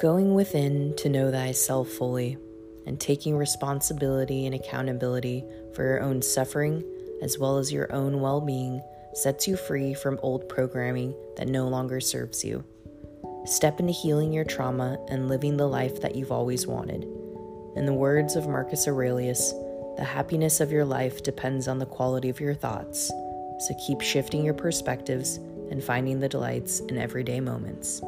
Going within to know thyself fully and taking responsibility and accountability for your own suffering as well as your own well being sets you free from old programming that no longer serves you. Step into healing your trauma and living the life that you've always wanted. In the words of Marcus Aurelius, the happiness of your life depends on the quality of your thoughts, so keep shifting your perspectives and finding the delights in everyday moments.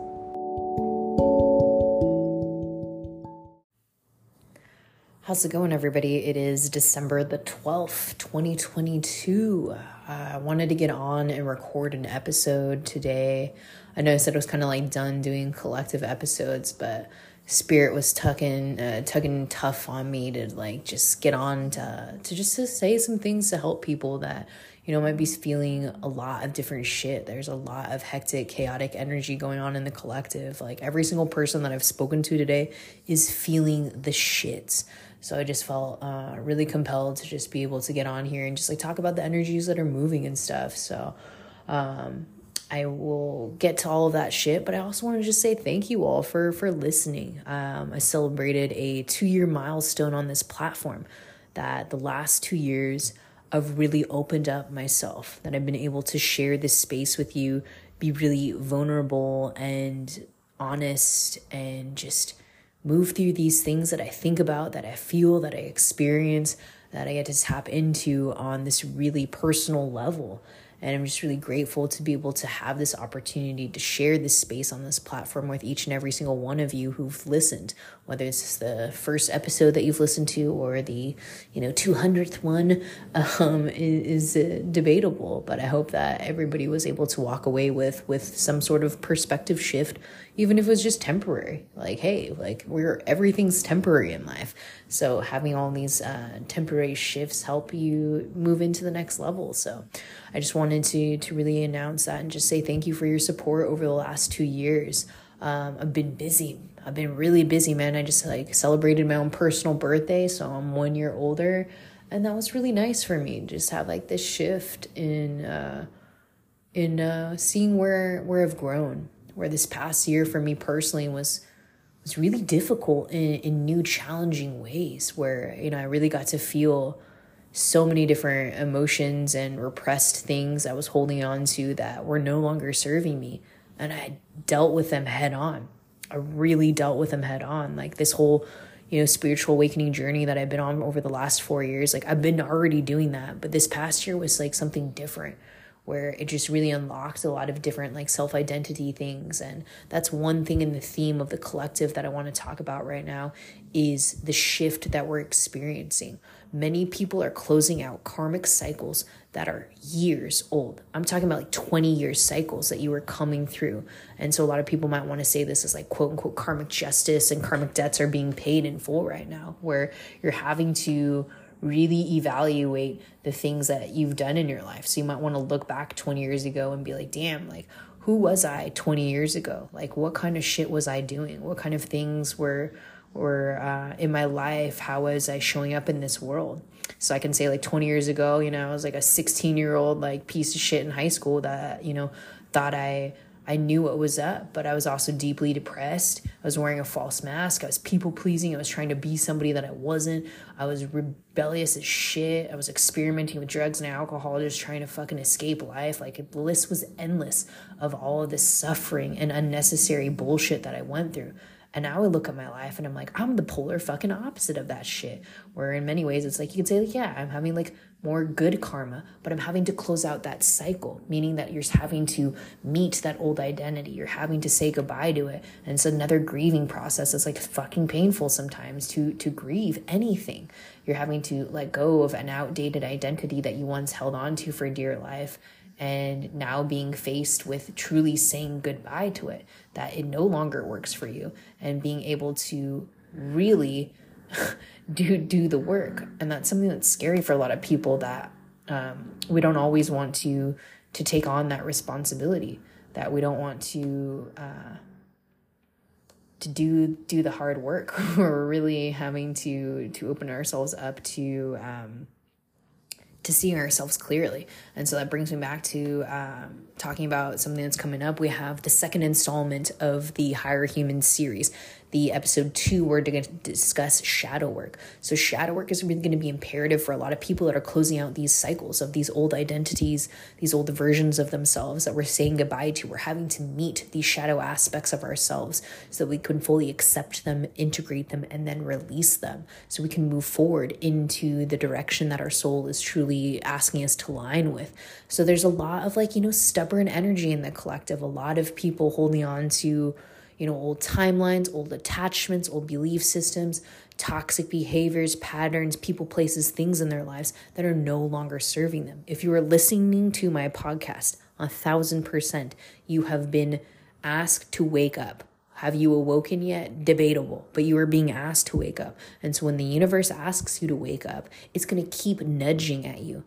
How's it going, everybody? It is December the 12th, 2022. Uh, I wanted to get on and record an episode today. I know I said I was kind of like done doing collective episodes, but spirit was tugging uh, tugging tough on me to like just get on to to just to say some things to help people that you know might be feeling a lot of different shit there's a lot of hectic chaotic energy going on in the collective like every single person that i've spoken to today is feeling the shits so i just felt uh, really compelled to just be able to get on here and just like talk about the energies that are moving and stuff so um I will get to all of that shit, but I also want to just say thank you all for for listening. Um, I celebrated a two year milestone on this platform. That the last two years I've really opened up myself. That I've been able to share this space with you, be really vulnerable and honest, and just move through these things that I think about, that I feel, that I experience, that I get to tap into on this really personal level. And I'm just really grateful to be able to have this opportunity to share this space on this platform with each and every single one of you who've listened, whether it's the first episode that you've listened to or the, you know, 200th one um, is, is uh, debatable. But I hope that everybody was able to walk away with, with some sort of perspective shift, even if it was just temporary. Like, hey, like we're, everything's temporary in life. So having all these uh, temporary shifts help you move into the next level. So I just wanted to to really announce that and just say thank you for your support over the last two years. Um, I've been busy. I've been really busy, man. I just like celebrated my own personal birthday, so I'm one year older, and that was really nice for me. Just have like this shift in uh, in uh, seeing where where I've grown. Where this past year for me personally was was really difficult in, in new challenging ways where you know i really got to feel so many different emotions and repressed things i was holding on to that were no longer serving me. And i dealt with them head on. I really dealt with them head on. Like this whole you know spiritual awakening journey that i've been on over the last four years like i've been already doing that but this past year was like something different where it just really unlocked a lot of different like self-identity things and that's one thing in the theme of the collective that I want to talk about right now is the shift that we're experiencing. Many people are closing out karmic cycles that are years old. I'm talking about like 20 year cycles that you were coming through. And so a lot of people might want to say this is like quote unquote karmic justice and karmic debts are being paid in full right now, where you're having to really evaluate the things that you've done in your life. So you might want to look back 20 years ago and be like, damn, like, who was I 20 years ago? Like, what kind of shit was I doing? What kind of things were were uh, in my life? How was I showing up in this world? So I can say like 20 years ago, you know, I was like a 16 year old like piece of shit in high school that you know thought I I knew what was up, but I was also deeply depressed. I was wearing a false mask. I was people pleasing. I was trying to be somebody that I wasn't. I was rebellious as shit. I was experimenting with drugs and alcohol, just trying to fucking escape life. Like the list was endless of all of this suffering and unnecessary bullshit that I went through. And now I look at my life and I'm like, I'm the polar fucking opposite of that shit. Where in many ways, it's like you could say, like, yeah, I'm having like more good karma, but I'm having to close out that cycle, meaning that you're having to meet that old identity. You're having to say goodbye to it. And it's another grieving process. It's like fucking painful sometimes to to grieve anything. You're having to let go of an outdated identity that you once held on to for dear life and now being faced with truly saying goodbye to it that it no longer works for you and being able to really do do the work and that's something that's scary for a lot of people that um, we don't always want to to take on that responsibility that we don't want to uh, to do do the hard work we're really having to to open ourselves up to um, to seeing ourselves clearly. And so that brings me back to um, talking about something that's coming up. We have the second installment of the Higher Human series the episode two, we're going to discuss shadow work. So, shadow work is really going to be imperative for a lot of people that are closing out these cycles of these old identities, these old versions of themselves that we're saying goodbye to. We're having to meet these shadow aspects of ourselves so that we can fully accept them, integrate them, and then release them so we can move forward into the direction that our soul is truly asking us to line with. So, there's a lot of like, you know, stubborn energy in the collective, a lot of people holding on to you know, old timelines, old attachments, old belief systems, toxic behaviors, patterns, people, places, things in their lives that are no longer serving them. If you are listening to my podcast, a thousand percent, you have been asked to wake up. Have you awoken yet? Debatable, but you are being asked to wake up. And so when the universe asks you to wake up, it's going to keep nudging at you.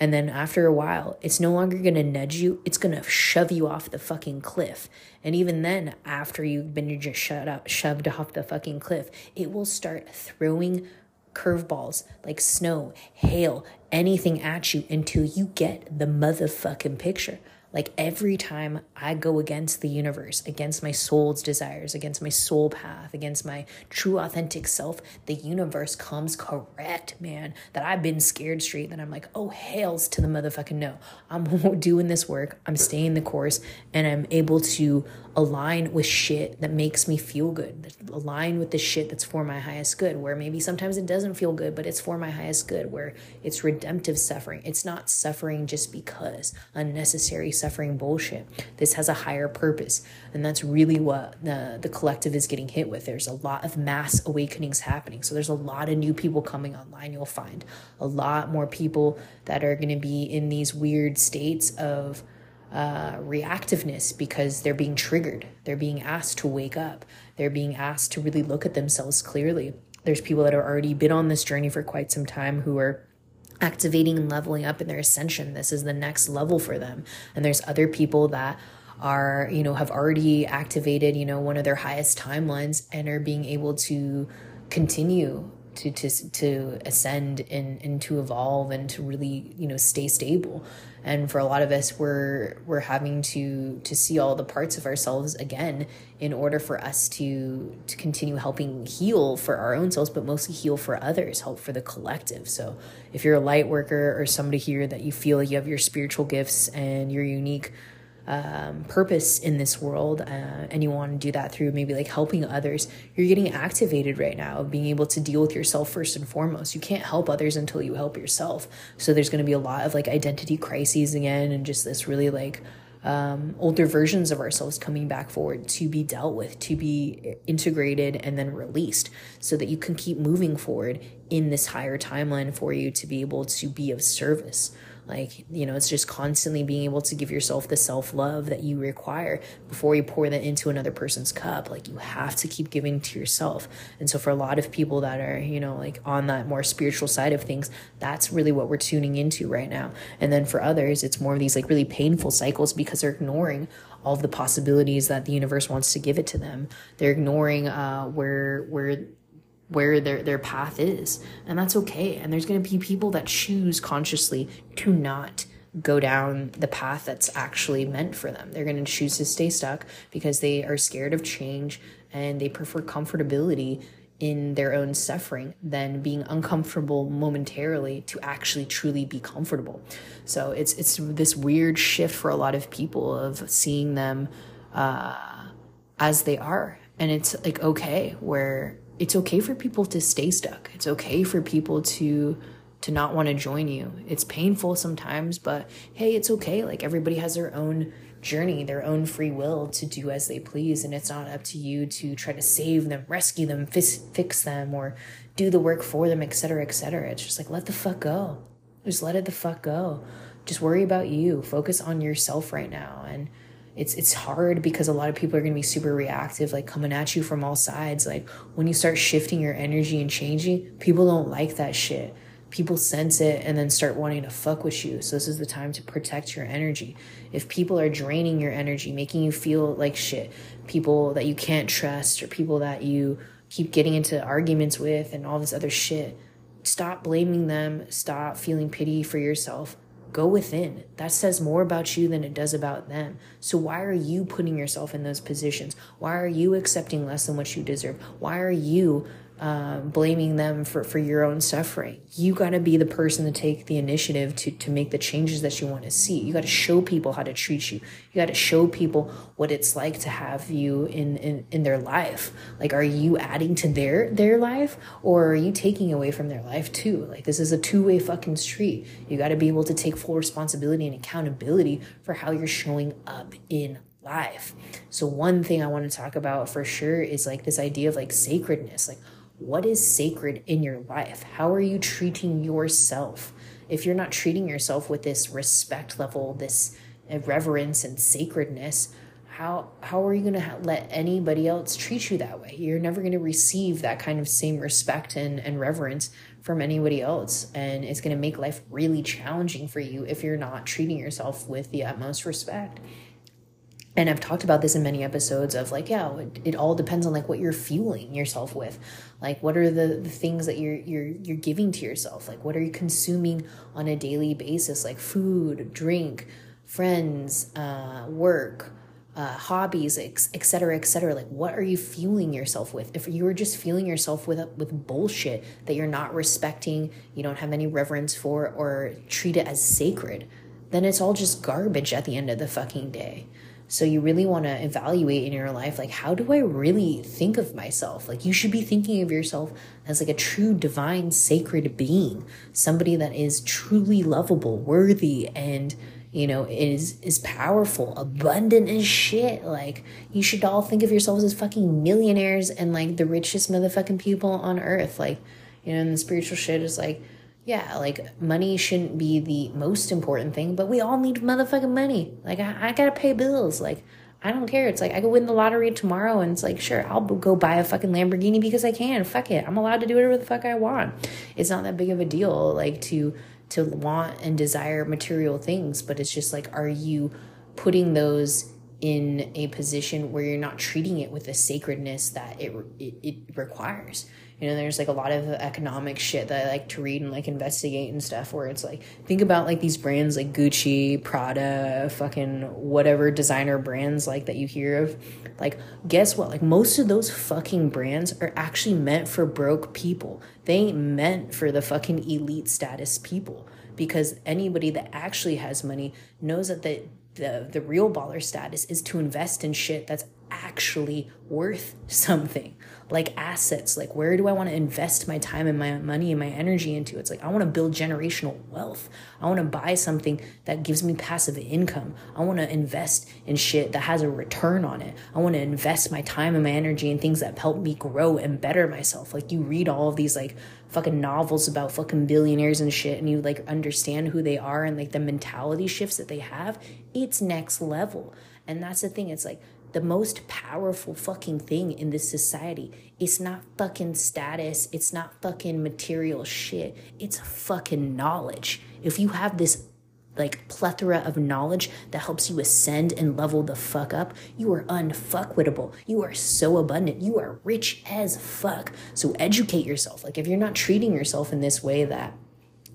And then after a while, it's no longer going to nudge you, it's going to shove you off the fucking cliff. And even then, after you've been just shut up, shoved off the fucking cliff, it will start throwing curveballs like snow, hail, anything at you until you get the motherfucking picture. Like every time I go against the universe, against my soul's desires, against my soul path, against my true authentic self, the universe comes correct, man. That I've been scared straight, that I'm like, oh, hails to the motherfucking no. I'm doing this work, I'm staying the course, and I'm able to align with shit that makes me feel good, align with the shit that's for my highest good, where maybe sometimes it doesn't feel good, but it's for my highest good, where it's redemptive suffering. It's not suffering just because unnecessary suffering bullshit. This has a higher purpose. And that's really what the, the collective is getting hit with. There's a lot of mass awakenings happening. So there's a lot of new people coming online. You'll find a lot more people that are going to be in these weird states of uh, reactiveness because they're being triggered. They're being asked to wake up. They're being asked to really look at themselves clearly. There's people that have already been on this journey for quite some time who are activating and leveling up in their ascension. This is the next level for them. And there's other people that are, you know, have already activated, you know, one of their highest timelines and are being able to continue to to to ascend and and to evolve and to really you know stay stable. And for a lot of us we're we're having to to see all the parts of ourselves again in order for us to to continue helping heal for our own souls but mostly heal for others help for the collective. So if you're a light worker or somebody here that you feel you have your spiritual gifts and your unique um, purpose in this world uh, and you want to do that through maybe like helping others you're getting activated right now being able to deal with yourself first and foremost you can't help others until you help yourself so there's going to be a lot of like identity crises again and just this really like um, older versions of ourselves coming back forward to be dealt with, to be integrated and then released so that you can keep moving forward in this higher timeline for you to be able to be of service. Like, you know, it's just constantly being able to give yourself the self love that you require before you pour that into another person's cup. Like, you have to keep giving to yourself. And so, for a lot of people that are, you know, like on that more spiritual side of things, that's really what we're tuning into right now. And then for others, it's more of these like really painful cycles because they're ignoring all the possibilities that the universe wants to give it to them. They're ignoring uh, where where where their their path is. And that's okay. And there's going to be people that choose consciously to not go down the path that's actually meant for them. They're going to choose to stay stuck because they are scared of change and they prefer comfortability in their own suffering than being uncomfortable momentarily to actually truly be comfortable. So it's it's this weird shift for a lot of people of seeing them uh, as they are. And it's like okay where it's okay for people to stay stuck. It's okay for people to to not want to join you. It's painful sometimes, but hey, it's okay. Like everybody has their own journey, their own free will to do as they please, and it's not up to you to try to save them, rescue them, fix, fix them, or do the work for them, etc., etc. It's just like let the fuck go. Just let it the fuck go. Just worry about you. Focus on yourself right now, and it's it's hard because a lot of people are going to be super reactive like coming at you from all sides. Like when you start shifting your energy and changing people don't like that shit. People sense it and then start wanting to fuck with you. So this is the time to protect your energy. If people are draining your energy making you feel like shit people that you can't trust or people that you keep getting into arguments with and all this other shit stop blaming them, stop feeling pity for yourself. Go within. That says more about you than it does about them. So, why are you putting yourself in those positions? Why are you accepting less than what you deserve? Why are you uh, blaming them for, for your own suffering. You got to be the person to take the initiative to, to make the changes that you want to see. You got to show people how to treat you. You got to show people what it's like to have you in, in, in their life. Like, are you adding to their, their life or are you taking away from their life too? Like, this is a two way fucking street. You got to be able to take full responsibility and accountability for how you're showing up in life. So, one thing I want to talk about for sure is like this idea of like sacredness. Like, what is sacred in your life? How are you treating yourself? If you're not treating yourself with this respect level, this reverence and sacredness, how how are you going to let anybody else treat you that way? You're never going to receive that kind of same respect and, and reverence from anybody else. And it's going to make life really challenging for you if you're not treating yourself with the utmost respect and I've talked about this in many episodes of like, yeah, it, it, all depends on like what you're fueling yourself with. Like what are the, the things that you're you're you're giving to yourself? Like what are you consuming on a daily basis? Like food, drink, friends, uh, work, uh, hobbies, etc., cetera, etc. Cetera. Like what are you fueling yourself with? If you are just fueling yourself with with bullshit that you're not respecting, you don't have any reverence for, or treat it as sacred, then it's all just garbage at the end of the fucking day. So you really want to evaluate in your life like how do I really think of myself? Like you should be thinking of yourself as like a true divine sacred being, somebody that is truly lovable, worthy and you know is is powerful, abundant as shit. Like you should all think of yourselves as fucking millionaires and like the richest motherfucking people on earth. Like you know, and the spiritual shit is like yeah, like money shouldn't be the most important thing, but we all need motherfucking money. Like I, I gotta pay bills. Like I don't care. It's like I could win the lottery tomorrow, and it's like sure, I'll go buy a fucking Lamborghini because I can. Fuck it, I'm allowed to do whatever the fuck I want. It's not that big of a deal, like to to want and desire material things, but it's just like, are you putting those in a position where you're not treating it with the sacredness that it, it, it requires? You know there's like a lot of economic shit that i like to read and like investigate and stuff where it's like think about like these brands like gucci prada fucking whatever designer brands like that you hear of. Like guess what? Like most of those fucking brands are actually meant for broke people. They ain't meant for the fucking elite status people because anybody that actually has money knows that the the, the real baller status is to invest in shit that's actually worth something. Like assets like where do i want to invest my time and my money and my energy into? It's like i want to build generational wealth. I want to buy something that gives me passive income. I want to invest in shit that has a return on it. I want to invest my time and my energy in things that help me grow and better myself. Like you read all of these like fucking novels about fucking billionaires and shit and you like understand who they are and like the mentality shifts that they have it's next level. And that's the thing it's like the most powerful fucking thing in this society. It's not fucking status, it's not fucking material shit. It's fucking knowledge. If you have this like plethora of knowledge that helps you ascend and level the fuck up, you are unfuckwittable. You are so abundant. You are rich as fuck. So educate yourself. Like if you're not treating yourself in this way that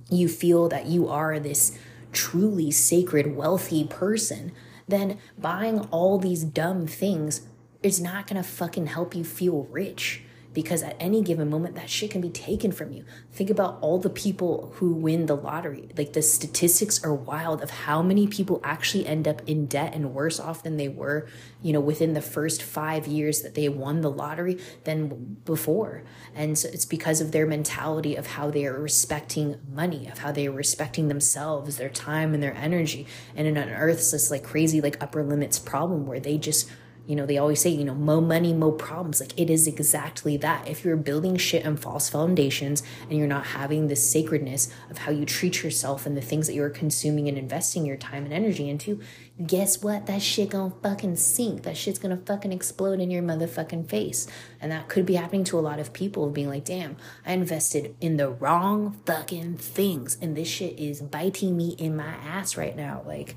you feel that you are this truly sacred, wealthy person, then buying all these dumb things is not gonna fucking help you feel rich because at any given moment that shit can be taken from you. Think about all the people who win the lottery. Like the statistics are wild of how many people actually end up in debt and worse off than they were you know within the first 5 years that they won the lottery than before. And so it's because of their mentality of how they are respecting money of how they are respecting themselves their time and their energy. And it unearths this like crazy like upper limits problem where they just you know, they always say, you know, mo money, mo problems. Like it is exactly that. If you're building shit on false foundations and you're not having the sacredness of how you treat yourself and the things that you're consuming and investing your time and energy into, guess what? That shit gonna fucking sink. That shit's gonna fucking explode in your motherfucking face. And that could be happening to a lot of people being like, damn, I invested in the wrong fucking things. And this shit is biting me in my ass right now. Like,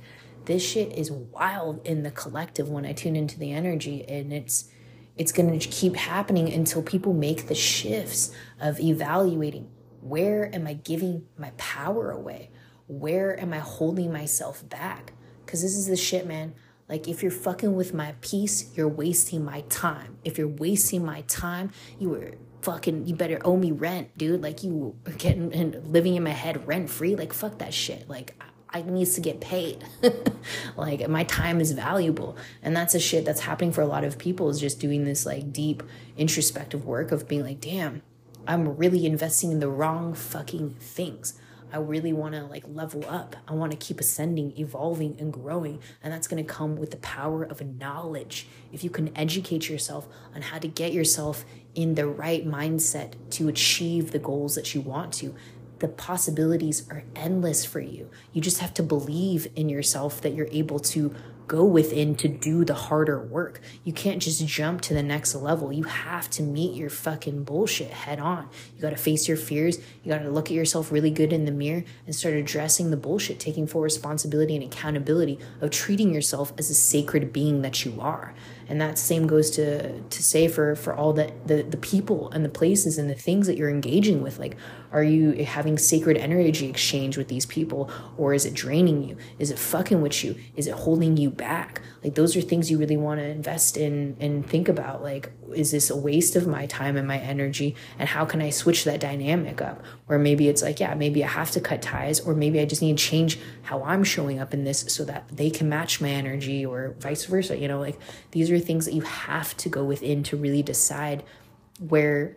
this shit is wild in the collective when I tune into the energy and it's it's going to keep happening until people make the shifts of evaluating where am I giving my power away? Where am I holding myself back? Because this is the shit, man. Like, if you're fucking with my peace, you're wasting my time. If you're wasting my time, you were fucking, you better owe me rent, dude. Like, you getting and living in my head rent free. Like, fuck that shit. Like, I needs to get paid. like my time is valuable. And that's a shit that's happening for a lot of people is just doing this like deep introspective work of being like, damn, I'm really investing in the wrong fucking things. I really want to like level up. I want to keep ascending, evolving, and growing. And that's going to come with the power of knowledge. If you can educate yourself on how to get yourself in the right mindset to achieve the goals that you want to, the possibilities are endless for you. You just have to believe in yourself that you're able to go within to do the harder work. You can't just jump to the next level. You have to meet your fucking bullshit head on. You got to face your fears. You got to look at yourself really good in the mirror and start addressing the bullshit, taking full responsibility and accountability of treating yourself as a sacred being that you are and that same goes to to say for for all the, the the people and the places and the things that you're engaging with like are you having sacred energy exchange with these people or is it draining you is it fucking with you is it holding you back. Like those are things you really want to invest in and think about like is this a waste of my time and my energy? And how can i switch that dynamic up? Or maybe it's like yeah maybe i have to cut ties or maybe i just need to change how i'm showing up in this so that they can match my energy or vice versa you know? Like these are things that you have to go within to really decide where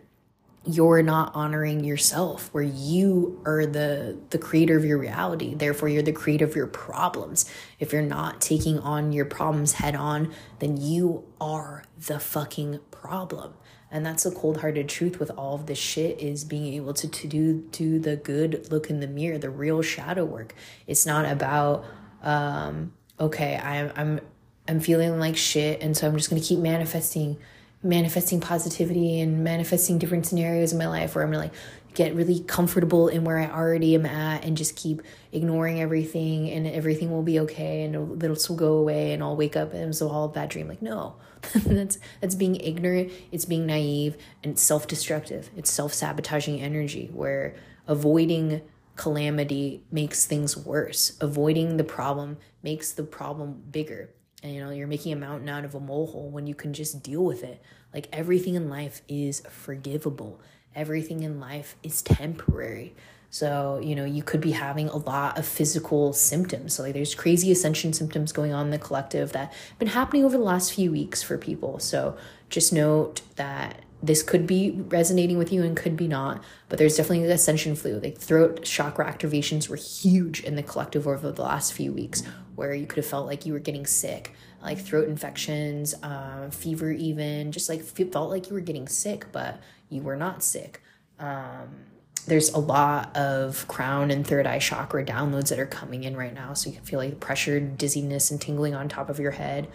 you're not honoring yourself where you are the the creator of your reality. Therefore you're the creator of your problems. If you're not taking on your problems head on then you are the fucking problem. And that's the cold-hearted truth with all of this shit is being able to, to do do the good look in the mirror the real shadow work. It's not about um okay i'm i'm i'm feeling like shit and so i'm just to keep manifesting manifesting positivity and manifesting different scenarios in my life where I'm gonna like get really comfortable in where I already am at and just keep ignoring everything and everything will be okay and it'll still go away and I'll wake up and it's all bad dream. Like no, that's that's being ignorant. It's being naive and it's self-destructive. It's self-sabotaging energy where avoiding calamity makes things worse. Avoiding the problem makes the problem bigger and you know you're making a mountain out of a molehill when you can just deal with it. Like everything in life is forgivable. Everything in life is temporary. So you know you could be having a lot of physical symptoms. So like there's crazy ascension symptoms going on in the collective that have been happening over the last few weeks for people. So just note that this could be resonating with you and could be not, but there's definitely the ascension flu. Like throat chakra activations were huge in the collective over the last few weeks, where you could have felt like you were getting sick, like throat infections, um, fever, even just like felt like you were getting sick, but you were not sick. Um, there's a lot of crown and third eye chakra downloads that are coming in right now, so you can feel like pressure, dizziness, and tingling on top of your head.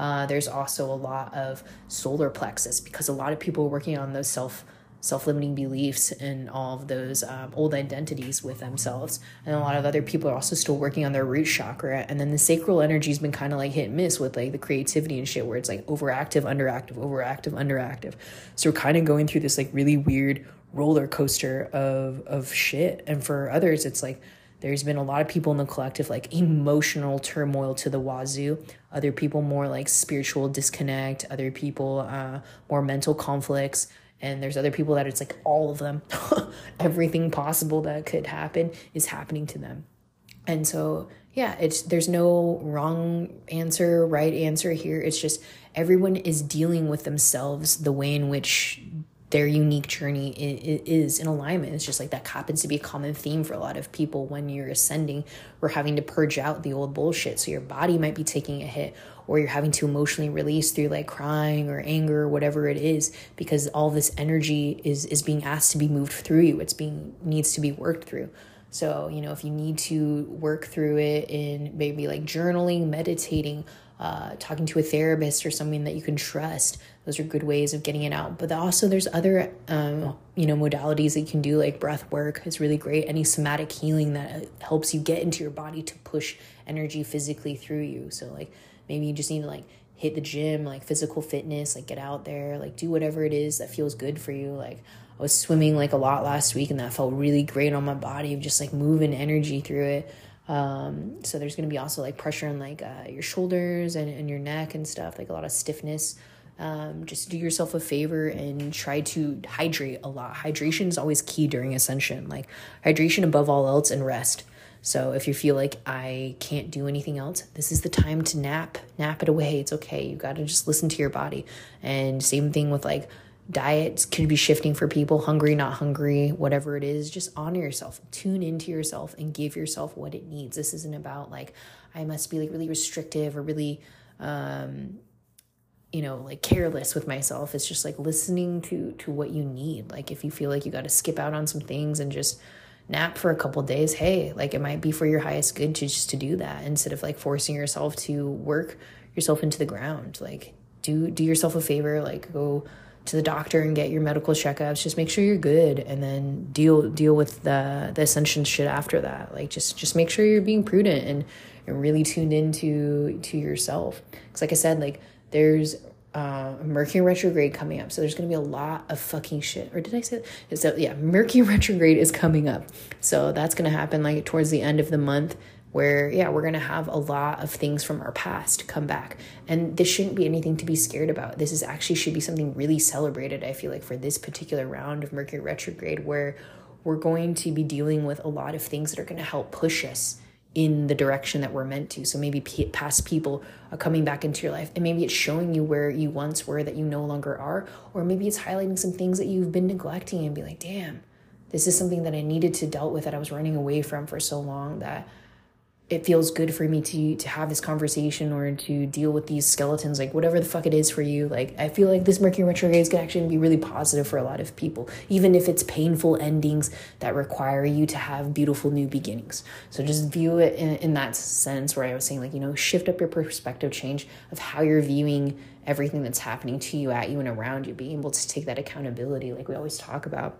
Uh, there's also a lot of solar plexus because a lot of people are working on those self self-limiting beliefs and all of those um, old identities with themselves. And a lot of other people are also still working on their root chakra. And then the sacral energy has been kind of like hit and miss with like the creativity and shit where it's like overactive underactive overactive underactive. So we're kind of going through this like really weird roller coaster of of shit. And for others it's like there's been a lot of people in the collective like emotional turmoil to the wazoo. Other people more like spiritual disconnect. Other people uh, more mental conflicts. And there's other people that it's like all of them. Everything possible that could happen is happening to them. And so, yeah, it's there's no wrong answer, right answer here. It's just everyone is dealing with themselves the way in which their unique journey is in alignment. It's just like that happens to be a common theme for a lot of people when you're ascending. We're having to purge out the old bullshit. So your body might be taking a hit, or you're having to emotionally release through like crying or anger or whatever it is, because all this energy is is being asked to be moved through you. It's being needs to be worked through. So, you know, if you need to work through it in maybe like journaling, meditating, uh, talking to a therapist or someone that you can trust, those are good ways of getting it out. But also, there's other, um, you know, modalities that you can do, like breath work is really great. Any somatic healing that helps you get into your body to push energy physically through you. So, like, maybe you just need to like hit the gym, like physical fitness, like get out there, like do whatever it is that feels good for you. Like, I was swimming like a lot last week, and that felt really great on my body of just like moving energy through it. Um, so there's going to be also like pressure on like uh, your shoulders and, and your neck and stuff, like a lot of stiffness. Um, just do yourself a favor and try to hydrate a lot. Hydration is always key during ascension, like hydration above all else and rest. So if you feel like I can't do anything else, this is the time to nap. Nap it away. It's okay. You got to just listen to your body. And same thing with like diets could be shifting for people hungry not hungry whatever it is just honor yourself tune into yourself and give yourself what it needs. This isn't about like i must be like really restrictive or really um you know like careless with myself. It's just like listening to to what you need. Like if you feel like you got to skip out on some things and just nap for a couple days hey like it might be for your highest good to just to do that instead of like forcing yourself to work yourself into the ground. Like do do yourself a favor like go to the doctor and get your medical checkups. Just make sure you're good, and then deal deal with the the ascension shit after that. Like just just make sure you're being prudent and and really tuned into to yourself. Because like I said, like there's uh, Mercury retrograde coming up, so there's gonna be a lot of fucking shit. Or did I say that? So yeah, Mercury retrograde is coming up, so that's gonna happen like towards the end of the month where yeah we're going to have a lot of things from our past come back. And this shouldn't be anything to be scared about. This is actually should be something really celebrated i feel like for this particular round of mercury retrograde where we're going to be dealing with a lot of things that are going to help push us in the direction that we're meant to. So maybe past people are coming back into your life and maybe it's showing you where you once were that you no longer are or maybe it's highlighting some things that you've been neglecting and be like damn this is something that i needed to dealt with that i was running away from for so long that it feels good for me to to have this conversation or to deal with these skeletons like whatever the fuck it is for you like i feel like this mercury retrograde is going to actually be really positive for a lot of people even if it's painful endings that require you to have beautiful new beginnings. So just view it in, in that sense where i was saying like you know shift up your perspective change of how you're viewing everything that's happening to you at you and around you being able to take that accountability like we always talk about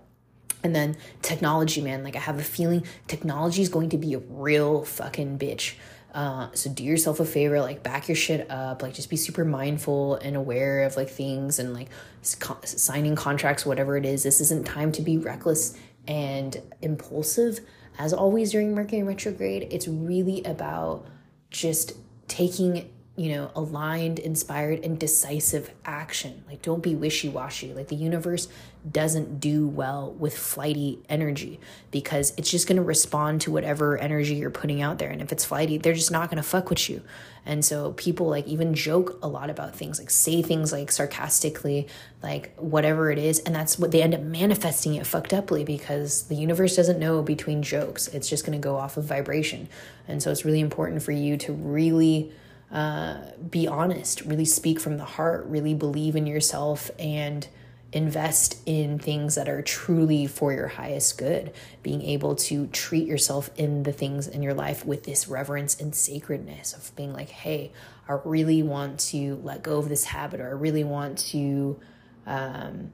and then technology, man, like I have a feeling technology is going to be a real fucking bitch. Uh, so do yourself a favor, like back your shit up, like just be super mindful and aware of like things and like signing contracts, whatever it is. This isn't time to be reckless and impulsive. As always during Mercury retrograde, it's really about just taking you know, aligned, inspired, and decisive action. Like, don't be wishy washy. Like, the universe doesn't do well with flighty energy because it's just going to respond to whatever energy you're putting out there. And if it's flighty, they're just not going to fuck with you. And so, people like even joke a lot about things, like say things like sarcastically, like whatever it is. And that's what they end up manifesting it fucked uply because the universe doesn't know between jokes. It's just going to go off of vibration. And so, it's really important for you to really uh, be honest, really speak from the heart, really believe in yourself, and invest in things that are truly for your highest good. Being able to treat yourself in the things in your life with this reverence and sacredness of being like, hey, I really want to let go of this habit, or I really want to. Um,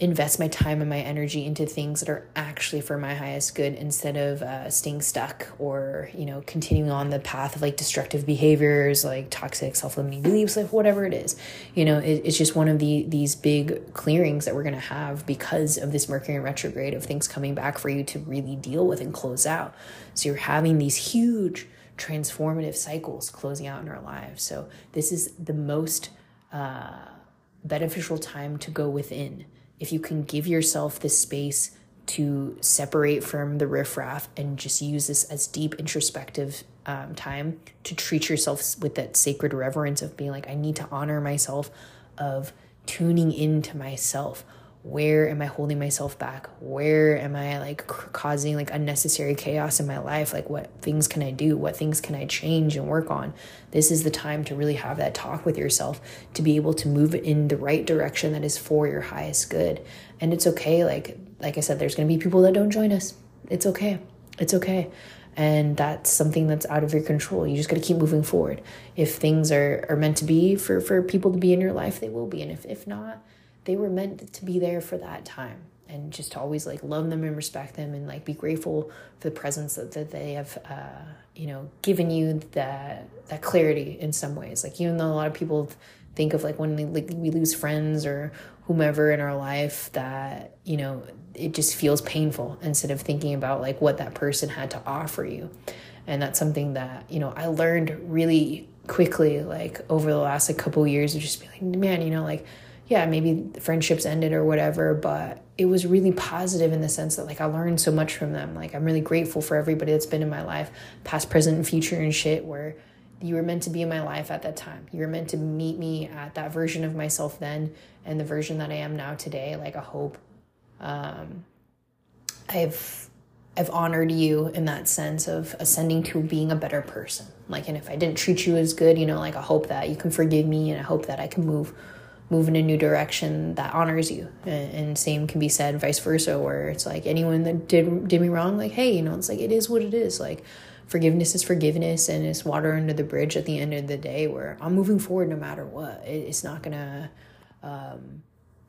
invest my time and my energy into things that are actually for my highest good instead of uh, staying stuck or you know continuing on the path of like destructive behaviors like toxic self-limiting beliefs like whatever it is. You know it, it's just one of the these big clearings that we're going to have because of this mercury retrograde of things coming back for you to really deal with and close out. So you're having these huge transformative cycles closing out in our lives. So this is the most uh, beneficial time to go within if you can give yourself the space to separate from the riffraff and just use this as deep introspective um, time to treat yourself with that sacred reverence of being like, I need to honor myself, of tuning into myself where am i holding myself back? Where am i like causing like unnecessary chaos in my life? Like what things can i do? What things can i change and work on? This is the time to really have that talk with yourself to be able to move in the right direction that is for your highest good. And it's okay like like i said there's going to be people that don't join us. It's okay. It's okay. And that's something that's out of your control. You just got to keep moving forward. If things are are meant to be for for people to be in your life they will be. And if if not they were meant to be there for that time and just to always like love them and respect them and like be grateful for the presence that, that they have uh, you know given you that that clarity in some ways. Like even though a lot of people think of like when we, like we lose friends or whomever in our life that you know it just feels painful instead of thinking about like what that person had to offer you. And that's something that you know i learned really quickly like over the last like couple years of just being like man you know like yeah maybe friendships ended or whatever but it was really positive in the sense that like i learned so much from them like i'm really grateful for everybody that's been in my life past present and future and shit where you were meant to be in my life at that time. You were meant to meet me at that version of myself then and the version that I am now today. Like I hope um, I've I've honored you in that sense of ascending to being a better person. Like and if I didn't treat you as good, you know, like I hope that you can forgive me and I hope that I can move move in a new direction that honors you. And, same can be said vice versa where it's like anyone that did did me wrong like hey, you know, it's like it is what it is. Like forgiveness is forgiveness and it's water under the bridge at the end of the day where I'm moving forward no matter what. It, it's not gonna, um,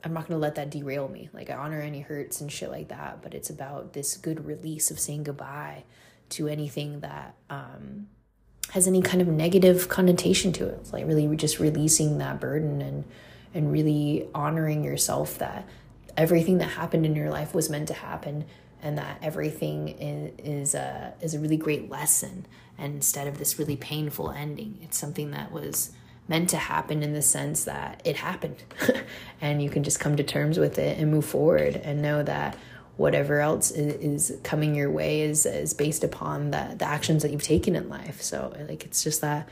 I'm not gonna let that derail me. Like I honor any hurts and shit like that, but it's about this good release of saying goodbye to anything that um, has any kind of negative connotation to it. It's like really just releasing that burden and and really honoring yourself that everything that happened in your life was meant to happen and that everything is is a is a really great lesson and instead of this really painful ending. It's something that was meant to happen in the sense that it happened. And you can just come to terms with it and move forward and know that whatever else is, coming your way is is based upon the the actions that you've taken in life. So like it's just that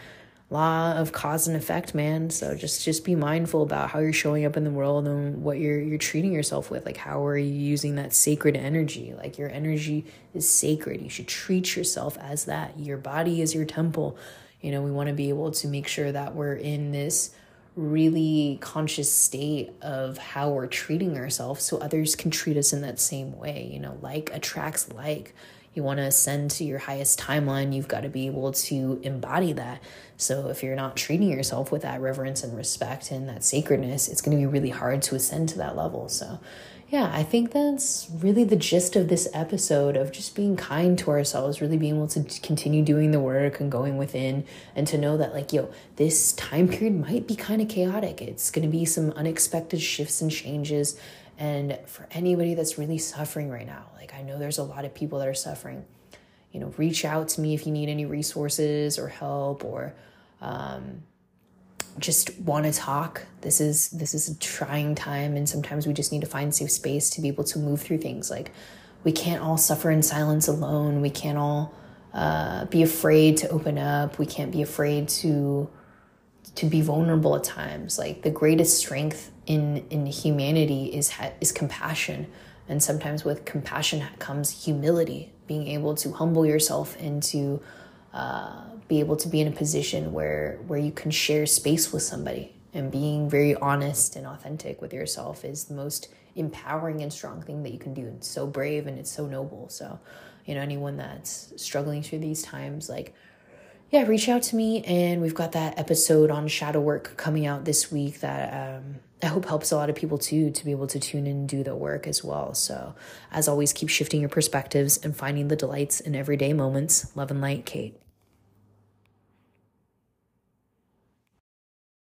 law of cause and effect man. So just just be mindful about how you're showing up in the world and what you're you're treating yourself with. Like how are you using that sacred energy? Like your energy is sacred. You should treat yourself as that. Your body is your temple. You know we want to be able to make sure that we're in this really conscious state of how we're treating ourselves so others can treat us in that same way. You know like attracts like you want to ascend to your highest timeline, you've got to be able to embody that. So if you're not treating yourself with that reverence and respect and that sacredness, it's going to be really hard to ascend to that level. So, yeah, I think that's really the gist of this episode of just being kind to ourselves, really being able to continue doing the work and going within and to know that, like, yo, this time period might be kind of chaotic. It's going to be some unexpected shifts and changes. And for anybody that's really suffering right now, like I know there's a lot of people that are suffering, you know, reach out to me if you need any resources or help or um, just want to talk. This is this is a trying time, and sometimes we just need to find safe space to be able to move through things. Like we can't all suffer in silence alone. We can't all uh, be afraid to open up. We can't be afraid to to be vulnerable at times. Like the greatest strength in in humanity is is compassion, and sometimes with compassion comes humility, being able to humble yourself and to uh, be able to be in a position where where you can share space with somebody. And being very honest and authentic with yourself is the most empowering and strong thing that you can do. It's so brave and it's so noble. So you know anyone that's struggling through these times like yeah, reach out to me. And we've got that episode on shadow work coming out this week that um, I hope helps a lot of people too to be able to tune in and do the work as well. So, as always, keep shifting your perspectives and finding the delights in everyday moments. Love and light, Kate.